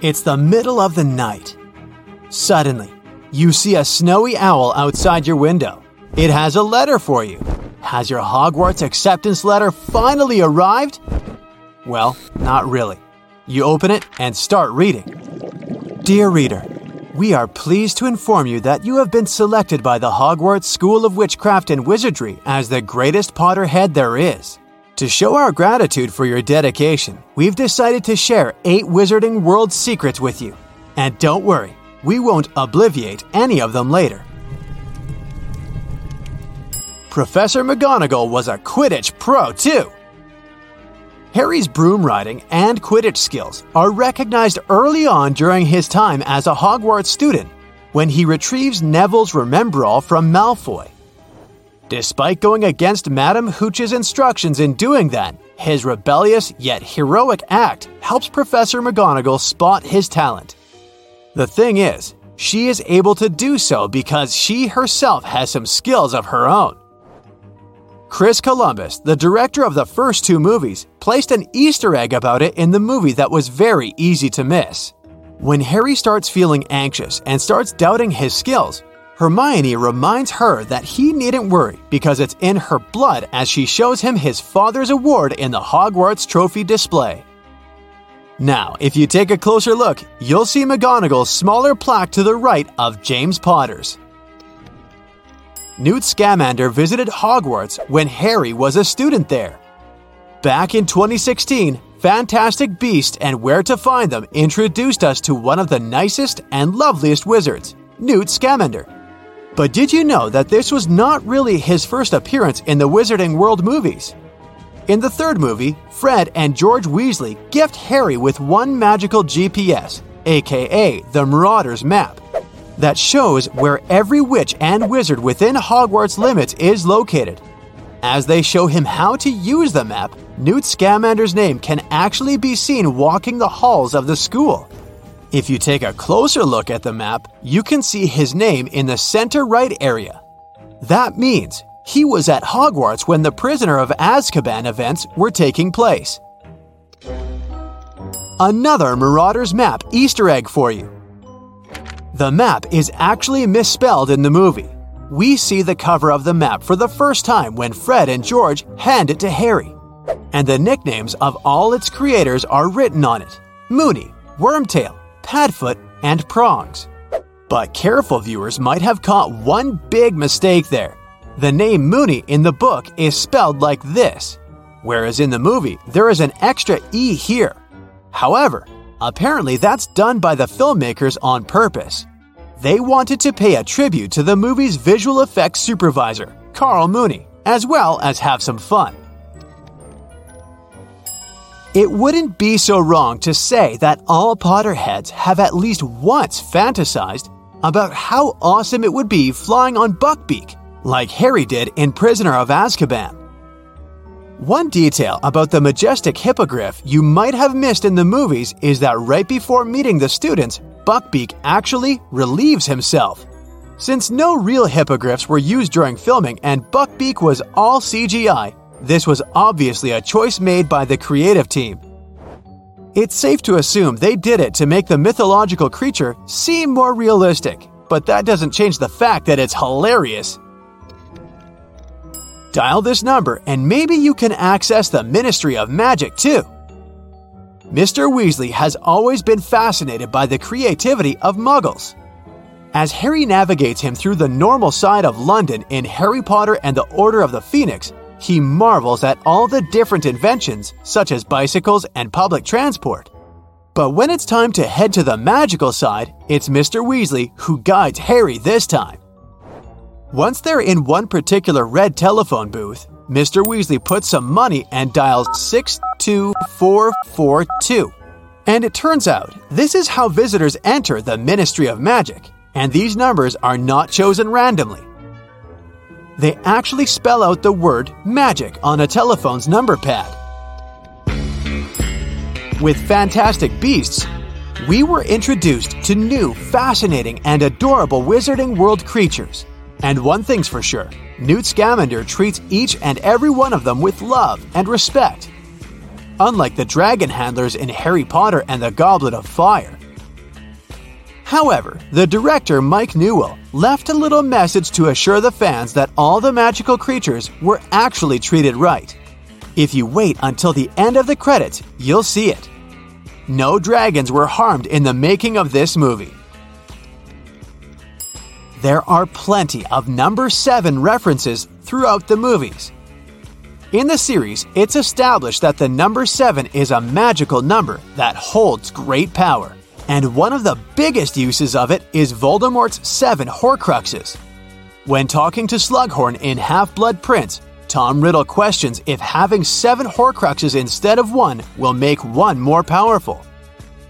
It's the middle of the night. Suddenly, you see a snowy owl outside your window. It has a letter for you. Has your Hogwarts acceptance letter finally arrived? Well, not really. You open it and start reading. Dear reader, we are pleased to inform you that you have been selected by the Hogwarts School of Witchcraft and Wizardry as the greatest Potterhead there is. To show our gratitude for your dedication, we've decided to share eight Wizarding World secrets with you. And don't worry, we won't obliviate any of them later. Professor McGonagall was a Quidditch pro, too. Harry's broom riding and Quidditch skills are recognized early on during his time as a Hogwarts student when he retrieves Neville's Remembrall from Malfoy. Despite going against Madame Hooch's instructions in doing that, his rebellious yet heroic act helps Professor McGonagall spot his talent. The thing is, she is able to do so because she herself has some skills of her own. Chris Columbus, the director of the first two movies, placed an Easter egg about it in the movie that was very easy to miss. When Harry starts feeling anxious and starts doubting his skills, Hermione reminds her that he needn't worry because it's in her blood as she shows him his father's award in the Hogwarts trophy display. Now, if you take a closer look, you'll see McGonagall's smaller plaque to the right of James Potter's. Newt Scamander visited Hogwarts when Harry was a student there. Back in 2016, Fantastic Beasts and Where to Find Them introduced us to one of the nicest and loveliest wizards, Newt Scamander. But did you know that this was not really his first appearance in the Wizarding World movies? In the third movie, Fred and George Weasley gift Harry with one magical GPS, aka the Marauder's Map, that shows where every witch and wizard within Hogwarts limits is located. As they show him how to use the map, Newt Scamander's name can actually be seen walking the halls of the school. If you take a closer look at the map, you can see his name in the center right area. That means he was at Hogwarts when the Prisoner of Azkaban events were taking place. Another Marauder's Map Easter egg for you. The map is actually misspelled in the movie. We see the cover of the map for the first time when Fred and George hand it to Harry. And the nicknames of all its creators are written on it Moony, Wormtail, Padfoot, and Prongs. But careful viewers might have caught one big mistake there. The name Mooney in the book is spelled like this, whereas in the movie there is an extra E here. However, apparently that's done by the filmmakers on purpose. They wanted to pay a tribute to the movie's visual effects supervisor, Carl Mooney, as well as have some fun. It wouldn't be so wrong to say that all Potterheads have at least once fantasized about how awesome it would be flying on Buckbeak, like Harry did in Prisoner of Azkaban. One detail about the majestic hippogriff you might have missed in the movies is that right before meeting the students, Buckbeak actually relieves himself. Since no real hippogriffs were used during filming and Buckbeak was all CGI, this was obviously a choice made by the creative team. It's safe to assume they did it to make the mythological creature seem more realistic, but that doesn't change the fact that it's hilarious. Dial this number and maybe you can access the Ministry of Magic too. Mr. Weasley has always been fascinated by the creativity of muggles. As Harry navigates him through the normal side of London in Harry Potter and the Order of the Phoenix, he marvels at all the different inventions, such as bicycles and public transport. But when it's time to head to the magical side, it's Mr. Weasley who guides Harry this time. Once they're in one particular red telephone booth, Mr. Weasley puts some money and dials 62442. And it turns out this is how visitors enter the Ministry of Magic, and these numbers are not chosen randomly. They actually spell out the word magic on a telephone's number pad. With Fantastic Beasts, we were introduced to new, fascinating, and adorable Wizarding World creatures. And one thing's for sure Newt Scamander treats each and every one of them with love and respect. Unlike the dragon handlers in Harry Potter and the Goblet of Fire, However, the director Mike Newell left a little message to assure the fans that all the magical creatures were actually treated right. If you wait until the end of the credits, you'll see it. No dragons were harmed in the making of this movie. There are plenty of number 7 references throughout the movies. In the series, it's established that the number 7 is a magical number that holds great power and one of the biggest uses of it is Voldemort's seven Horcruxes. When talking to Slughorn in Half Blood Prince, Tom Riddle questions if having seven Horcruxes instead of one will make one more powerful.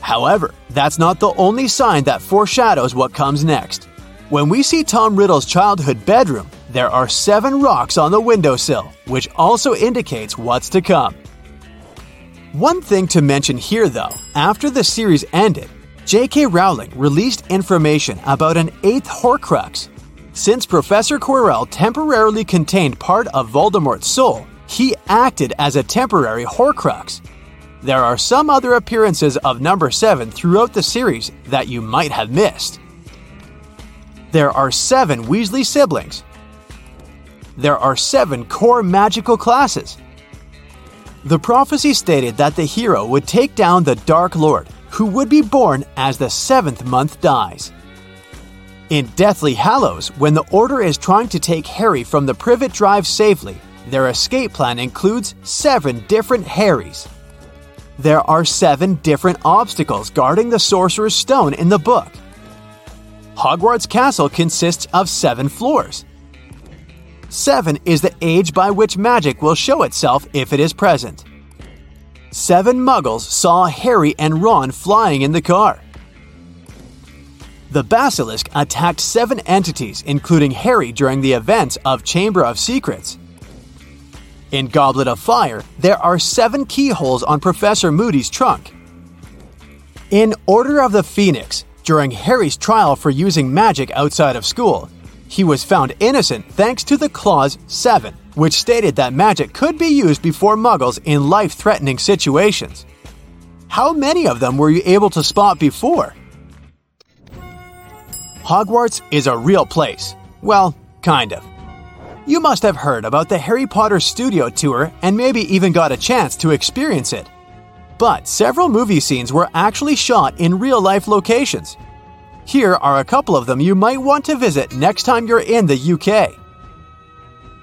However, that's not the only sign that foreshadows what comes next. When we see Tom Riddle's childhood bedroom, there are seven rocks on the windowsill, which also indicates what's to come. One thing to mention here though, after the series ended, J.K. Rowling released information about an eighth Horcrux. Since Professor Quirrell temporarily contained part of Voldemort's soul, he acted as a temporary Horcrux. There are some other appearances of number 7 throughout the series that you might have missed. There are 7 Weasley siblings. There are 7 core magical classes. The prophecy stated that the hero would take down the Dark Lord, who would be born as the seventh month dies. In Deathly Hallows, when the Order is trying to take Harry from the Privet Drive safely, their escape plan includes seven different Harrys. There are seven different obstacles guarding the Sorcerer's Stone in the book. Hogwarts Castle consists of seven floors. Seven is the age by which magic will show itself if it is present. Seven muggles saw Harry and Ron flying in the car. The basilisk attacked seven entities, including Harry, during the events of Chamber of Secrets. In Goblet of Fire, there are seven keyholes on Professor Moody's trunk. In Order of the Phoenix, during Harry's trial for using magic outside of school, he was found innocent thanks to the clause 7 which stated that magic could be used before muggles in life threatening situations. How many of them were you able to spot before? Hogwarts is a real place. Well, kind of. You must have heard about the Harry Potter studio tour and maybe even got a chance to experience it. But several movie scenes were actually shot in real life locations. Here are a couple of them you might want to visit next time you're in the UK.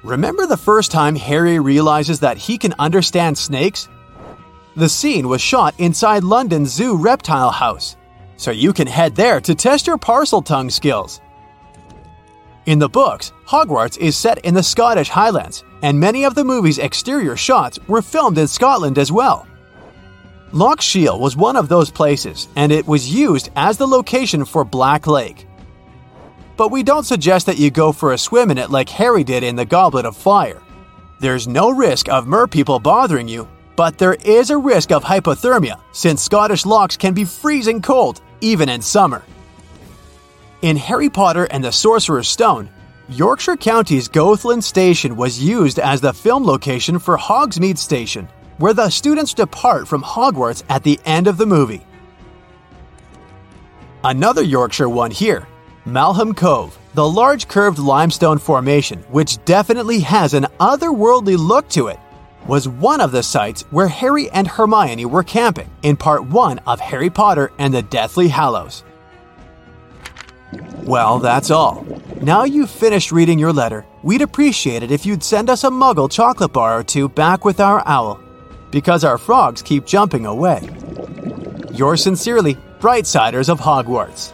Remember the first time Harry realizes that he can understand snakes? The scene was shot inside London's Zoo Reptile House, so you can head there to test your Parseltongue skills. In the books, Hogwarts is set in the Scottish Highlands, and many of the movie's exterior shots were filmed in Scotland as well. Loch Shiel was one of those places, and it was used as the location for Black Lake but we don't suggest that you go for a swim in it like Harry did in the Goblet of Fire. There's no risk of merpeople bothering you, but there is a risk of hypothermia since Scottish lochs can be freezing cold, even in summer. In Harry Potter and the Sorcerer's Stone, Yorkshire County's Goathland Station was used as the film location for Hogsmeade Station, where the students depart from Hogwarts at the end of the movie. Another Yorkshire one here Malham Cove, the large curved limestone formation, which definitely has an otherworldly look to it, was one of the sites where Harry and Hermione were camping in part 1 of Harry Potter and the Deathly Hallows. Well, that's all. Now you've finished reading your letter, we'd appreciate it if you'd send us a muggle chocolate bar or two back with our owl, because our frogs keep jumping away. Yours sincerely, Brightsiders of Hogwarts.